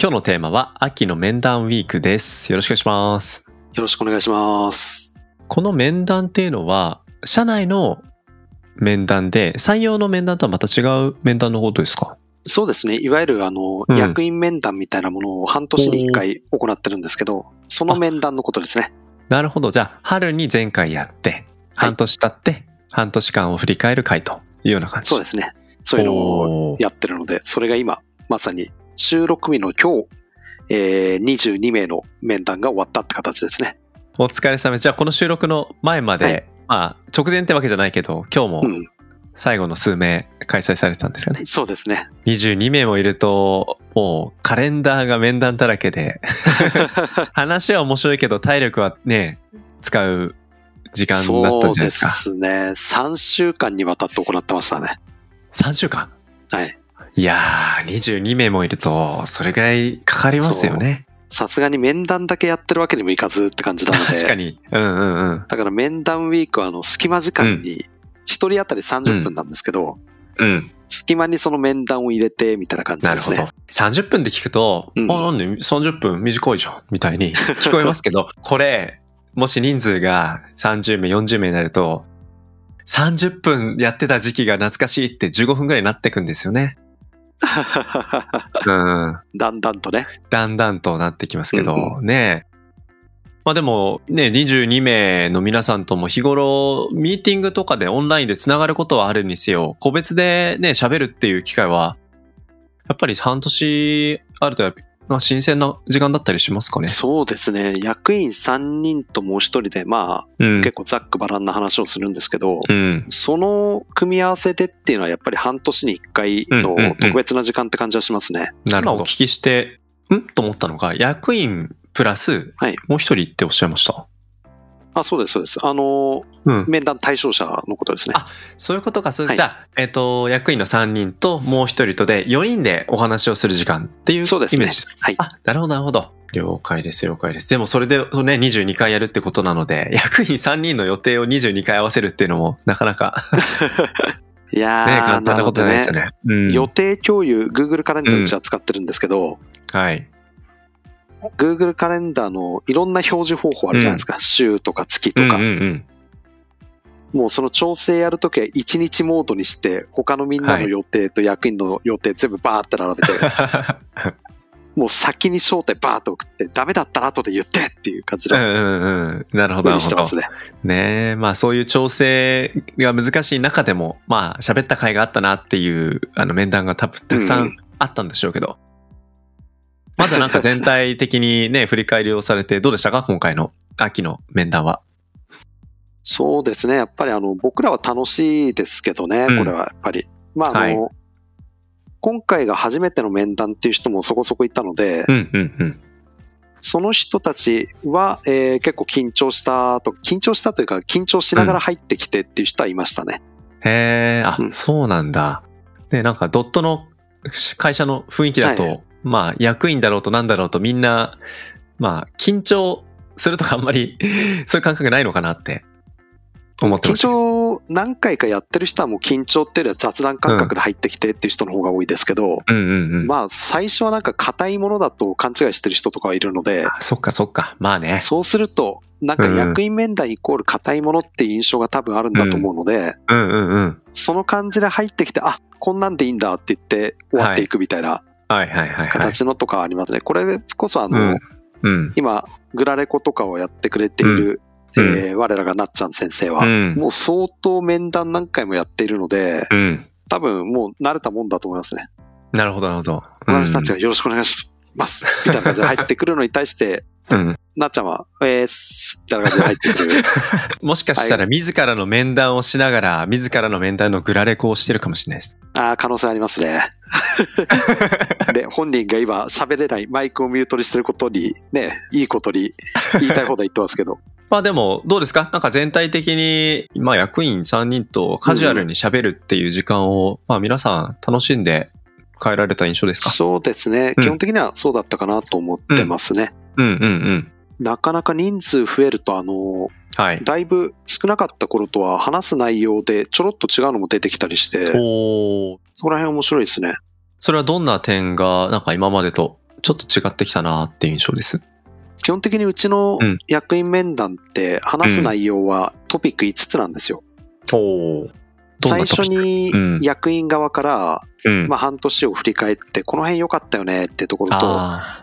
今日のテーマは秋の面談ウィークです。よろしくお願いします。よろしくお願いします。この面談っていうのは、社内の面談で、採用の面談とはまた違う面談のことですか？そうですね。いわゆるあの、うん役員面談みたいなものを半年に一回行ってるんですけど、その面談のことですね。なるほど。じゃあ、春に前回やって、はい半年経って、半年間を振り返る回というような感じ。そうですね。そういうのをやってるので、それが今、まさに収録日の今日、えー、22名の面談が終わったって形ですね。お疲れ様。じゃあ、この収録の前まで、はいまあ、直前ってわけじゃないけど、今日もうん。最後の数名開催されてたんですかね。そうですね。22名もいると、もうカレンダーが面談だらけで、話は面白いけど体力はね、使う時間だったんじゃないですか。そうですね。3週間にわたって行ってましたね。3週間？はい。いやー、22名もいると、それぐらいかかりますよね。さすがに面談だけやってるわけにもいかずって感じなので。確かに。うんうんうん。だから面談ウィークはあの隙間時間に一人当たり30分なんですけど、うん。隙間にその面談を入れてみたいな感じですね。なるほど。30分で聞くと、うんあ、なんで30分短いじゃんみたいに 聞こえますけど、これ、もし人数が30名、40名になると、30分やってた時期が懐かしいって15分ぐらいになってくんですよね。うん。だんだんとね。だんだんとなってきますけど、うんねまあでもね、22名の皆さんとも日頃ミーティングとかでオンラインでつながることはあるにせよ、個別でね、喋るっていう機会は、やっぱり半年あるとやっぱ、まあ、新鮮な時間だったりしますかね。そうですね。役員3人ともう一人で、まあ、うん。結構ざっくばらんな話をするんですけど、うん。その組み合わせでっていうのはやっぱり半年に1回のうんうんうん特別な時間って感じはしますね。なるほど。お聞きして、んと思ったのが、役員プラス、はいもう一人っておっしゃいました？あ、そうです、そうです。あの、うん。面談対象者のことですね。あそういうことか。そうはいじゃあ、えっ、と、役員の3人ともう一人とで4人でお話をする時間っていうイメそうですねージです。はい。あ、なるほど、なるほど。了解です、了解です。でもそれでね、22回やるってことなので、役員3人の予定を22回合わせるっていうのも、なかなか いやね、ー、簡単なことないですよね。うん。予定共有、Google カレンダーうちは使ってるんですけど、はい。Google カレンダーのいろんな表示方法あるじゃないですか。週とか月とか。うんうんうん。もうその調整やるときは1日モードにして、他のみんなの予定と役員の予定全部バーって並べて、もう先に招待バーって送って、ダメだったら後で言ってっていう感じのうんうんうん。なるほど、なるほど。ね。ねえ、まあそういう調整が難しい中でも、まあ喋った甲斐があったなっていう、あの面談が多分たくさうんんあったんでしょうけど。まずはなんか全体的にね、振り返りをされて、どうでしたか？今回の秋の面談は。そうですね。やっぱりあの、僕らは楽しいですけどね、うんこれはやっぱり。まああの、はい今回が初めての面談っていう人もそこそこいたので、うんうんうん。その人たちは、えー結構緊張したと、緊張したというか、緊張しながら入ってきてっていう人はいましたね。へえ、あ、うんそうなんだ。ね、なんかドットの会社の雰囲気だと、はまあ役員だろうとなんだろうとみんな、まあ緊張するとかあんまり そういう感覚ないのかなって思って緊ましたけど。張何回かやってる人はもう緊張っていうよりは雑談感覚で入ってきてっていう人の方が多いですけど、うんうんうん。まあ最初はなんか硬いものだと勘違いしてる人とかはいるので、あそっかそっか。まあね。そうすると、なんか役員面談イコール硬いものっていう印象が多分あるんだと思うので、うんうんうん。その感じで入ってきて、あ、こんなんでいいんだって言って終わっていくみたいな。形のとかありますね。これこそあの、うんうん。今、グラレコとかをやってくれている、うんえー我らがなっちゃん先生は、うん。もう相当面談何回もやっているので、うん。多分もう慣れたもんだと思いますね。なるほどなるほど。他の人たちがよろしくお願いします。みたいな感じで入ってくるのに対して、うん。なっちゃんは、えーす、みたいな感じで入ってくる。もしかしたら自らの面談をしながら、自らの面談のグラレコをしてるかもしれないです。ああ、可能性ありますね。で、本人が今喋れない、マイクをミュートにしてることに、ね、いいことに言いたい放題言ってますけど。まあでも、どうですか？なんか全体的に、まあ役員3人とカジュアルに喋るっていう時間を、まあ皆さん楽しんで変えられた印象ですか？そうですね。うん基本的にはそうだったかなと思ってますね。うんうんうん。なかなか人数増えると、あの、はい。だいぶ少なかった頃とは話す内容でちょろっと違うのも出てきたりして、そこら辺面白いですね。それはどんな点が、なんか今までとちょっと違ってきたなっていう印象です。基本的にうちのうん。役員面談って話す内容はトピック5つなんですよ。おー。どん最初にうん。役員側から、うん。まあ、半年を振り返って、この辺良かったよねってところ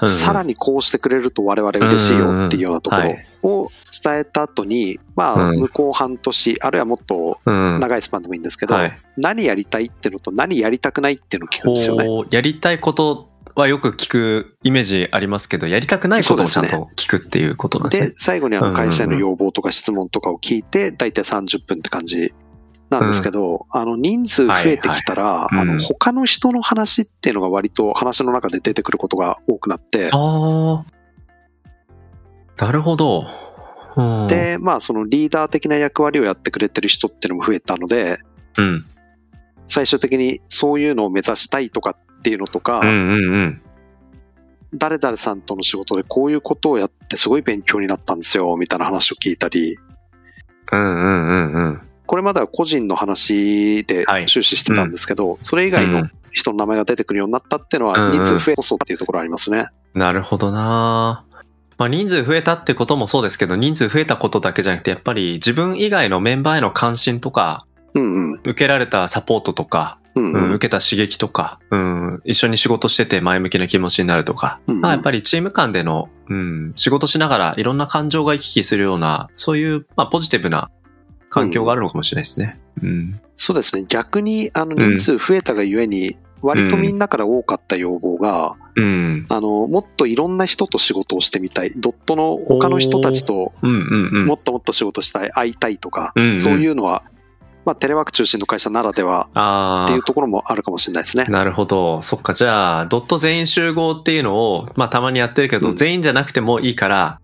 と、さらにこうしてくれると我々嬉しいよっていうようなところを伝えた後に、まあ、うん向こう半年、あるいはもっとうん。長いスパンでもいいんですけど、はい。何やりたいっていうのと何やりたくないっていうのを聞くんですよね。やりたいことはよく聞くイメージありますけど、やりたくないこともちゃんと聞くっていうことなんですで、ね。最後にあうんうんうんの会社への要望とか質問とかを聞いて、だいたい30分って感じなんですけど、あの人数増えてきたら、はいはいうんあの他の人の話っていうのが割と話の中で出てくることが多くなって、ああ。なるほど。うん、で、まあそのリーダー的な役割をやってくれてる人っていうのも増えたので、うん。最終的にそういうのを目指したいとかっていうのとか、うんうんうん。誰々さんとの仕事でこういうことをやってすごい勉強になったんですよ、みたいな話を聞いたり、うんうんうんうん。これまでは個人の話ではい終始してたんですけど、それ以外の人の名前が出てくるようになったっていうのはうんうん人数増えこそっていうところありますね。なるほどなまあ人数増えたってこともそうですけど、人数増えたことだけじゃなくて、やっぱり自分以外のメンバーへの関心とか、うんうん。受けられたサポートとか、うんうん。うん受けた刺激とか、うん、一緒に仕事してて前向きな気持ちになるとか、うんうんまあやっぱりチーム間での、うん、仕事しながらいろんな感情が行き来するような、そういう、まあポジティブな環境があるのかもしれないですね。うん。そうですね。逆に、あの人数増えたがゆえに、割とみんなから多かった要望が、うん。あの、もっといろんな人と仕事をしてみたい。ドットの他の人たちと。もっともっと仕事したい、会いたいとか、うんうんそういうのは、まあテレワーク中心の会社ならではっていう。ところもあるかもしれないですね。なるほど。そっか。じゃあ、ドット全員集合っていうのを、まあたまにやってるけど、うん全員じゃなくてもいいから、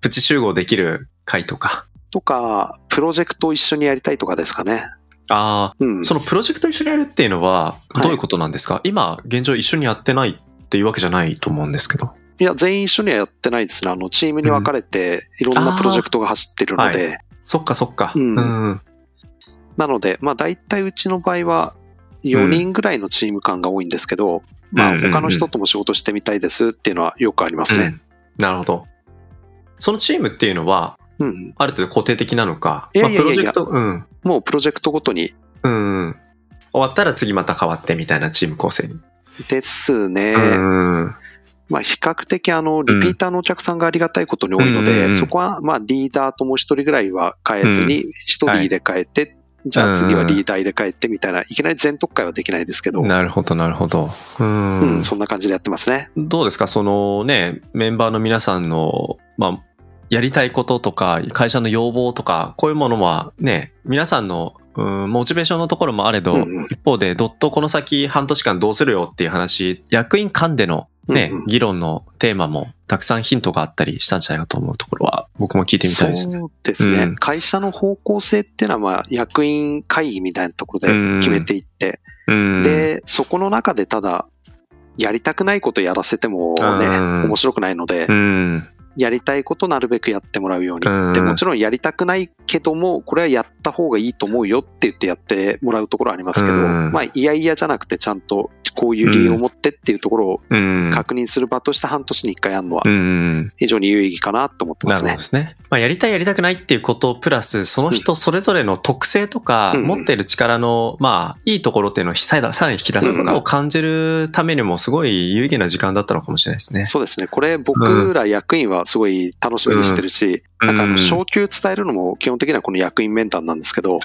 プチ集合できる会とか。とか、プロジェクトを一緒にやりたいとかですかね。あうんあ、。そのプロジェクト一緒にやるっていうのは、はいどういうことなんですか、今、現状一緒にやってないっていうわけじゃないと思うんですけど。いや、全員一緒にはやってないですね。あの、チームに分かれて、いろんなプロジェクトが走ってるので、そっかそっか。うんうん。なので、まあ大体うちの場合は4人ぐらいのチーム感が多いんですけど、まあうんうんうん他の人とも仕事してみたいですっていうのはよくありますね。うんなるほど。そのチームっていうのは、うん。ある程度固定的なのか。まあプロジェクト、うん。もうプロジェクトごとにうんうん。終わったら次また変わってみたいなチーム構成に。ですね。うん。まあ比較的あの、リピーターのお客さんがありがたいことに多いので、そこはまあリーダーともう一人ぐらいは変えずに、一人入れ替えて、じゃあ次はリーダー入れ替えてみたいな、いきなり全特会はできないですけど、なるほど、なるほど。うん。うん、そんな感じでやってますね。どうですか？そのね、メンバーの皆さんの、まあ、やりたいこととか、会社の要望とか、こういうものはね、皆さんの、うん、モチベーションのところもあれど、うんうん。一方で、ドットこの先半年間どうするよっていう話、役員間でのね、うんうん。議論のテーマもたくさんヒントがあったりしたんじゃないかと思うところは、僕も聞いてみたいですね。そうですね、うん。会社の方向性っていうのは、まあ、役員会議みたいなところで決めていって、うん、で、そこの中でただ、やりたくないことやらせてもね、うん。面白くないので、うん、やりたいことなるべくやってもらうように。うんで、もちろんやりたくないけども、これはやった方がいいと思うよって言ってやってもらうところはありますけど、うんまあ、いやいやじゃなくてちゃんとこういう理由を持ってっていうところをうん。確認する場として半年に一回やるのはうん。非常に有意義かなと思ってますねなるほどで。すね。まあ、やりたいやりたくないっていうことプラス、その人それぞれの特性とか、うん持っている力の、まあ、いいところっていうのをさらに引き出すとかを感じるためにもすごい有意義な時間だったのかもしれないですね。そうですね。これ僕ら役員はすごい楽しみにしてるし、うん。なんか昇給伝えるのも基本的にはこの役員面談なんですけど、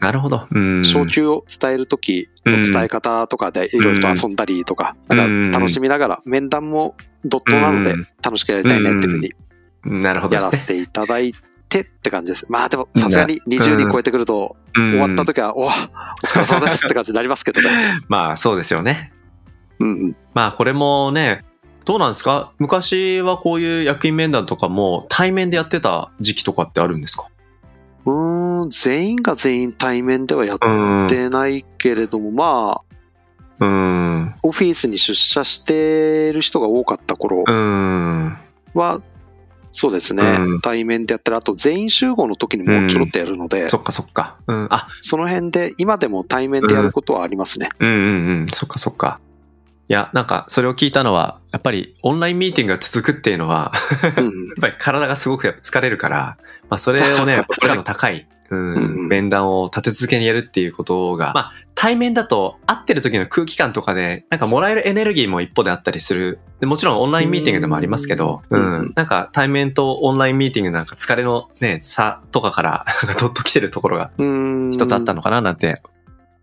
なるほど。うん。昇給を伝えるときの伝え方とかでいろいろと遊んだりとか、うん。なん。か楽しみながら面談もドットなのでうん。楽しくやりたいねっていうふうになるほどや。らせていただいてって感じです。まあでもさすがに20人超えてくると終終わった時は、おお疲れ様ですって感じになりますけどね。まあそうですよね。うんまあこれもね、どうなんですか？昔はこういう役員面談とかも対面でやってた時期とかってあるんですか？うん。全員が全員対面ではやっうん。てないけれども、まあ、うん。オフィスに出社してる人が多かった頃うん。は、そうですね、うん対面でやったら、あと全員集合の時にもちょろっとやるので、そっかそっか。うん。あ、その辺で今でも対面でやることはありますね。うんうんうん。そっかそっか。いや、なんか、それを聞いたのは、やっぱりオンラインミーティングが続くっていうのは、うん やっぱり体がすごくやっぱ疲れるから、まあそれをね、負荷の高い、ううんうんん、面談を立て続けにやるっていうことが、まあ対面だと会ってる時の空気感とかで、なんかもらえるエネルギーも一方であったりする。でもちろんオンラインミーティングでもありますけど、ううんん、なんか対面とオンラインミーティングなんか疲れのね、差とかから、なんかどっと来てるところがうーん一つあったのかななんて、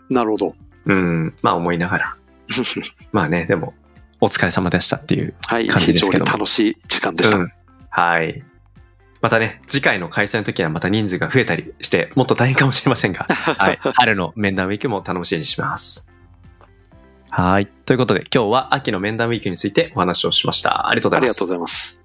なるほど。うん、まあ思いながら。まあね、でも、お疲れ様でしたっていうはい、感じ非常にですけども楽しい時間でした。うんはい。またね、次回の開催の時はまた人数が増えたりして、もっと大変かもしれませんが、はい。春の面談ウィークも楽しみにします。はい。ということで、今日は秋の面談ウィークについてお話をしました。ありがとうございますありがとうご。ざいます。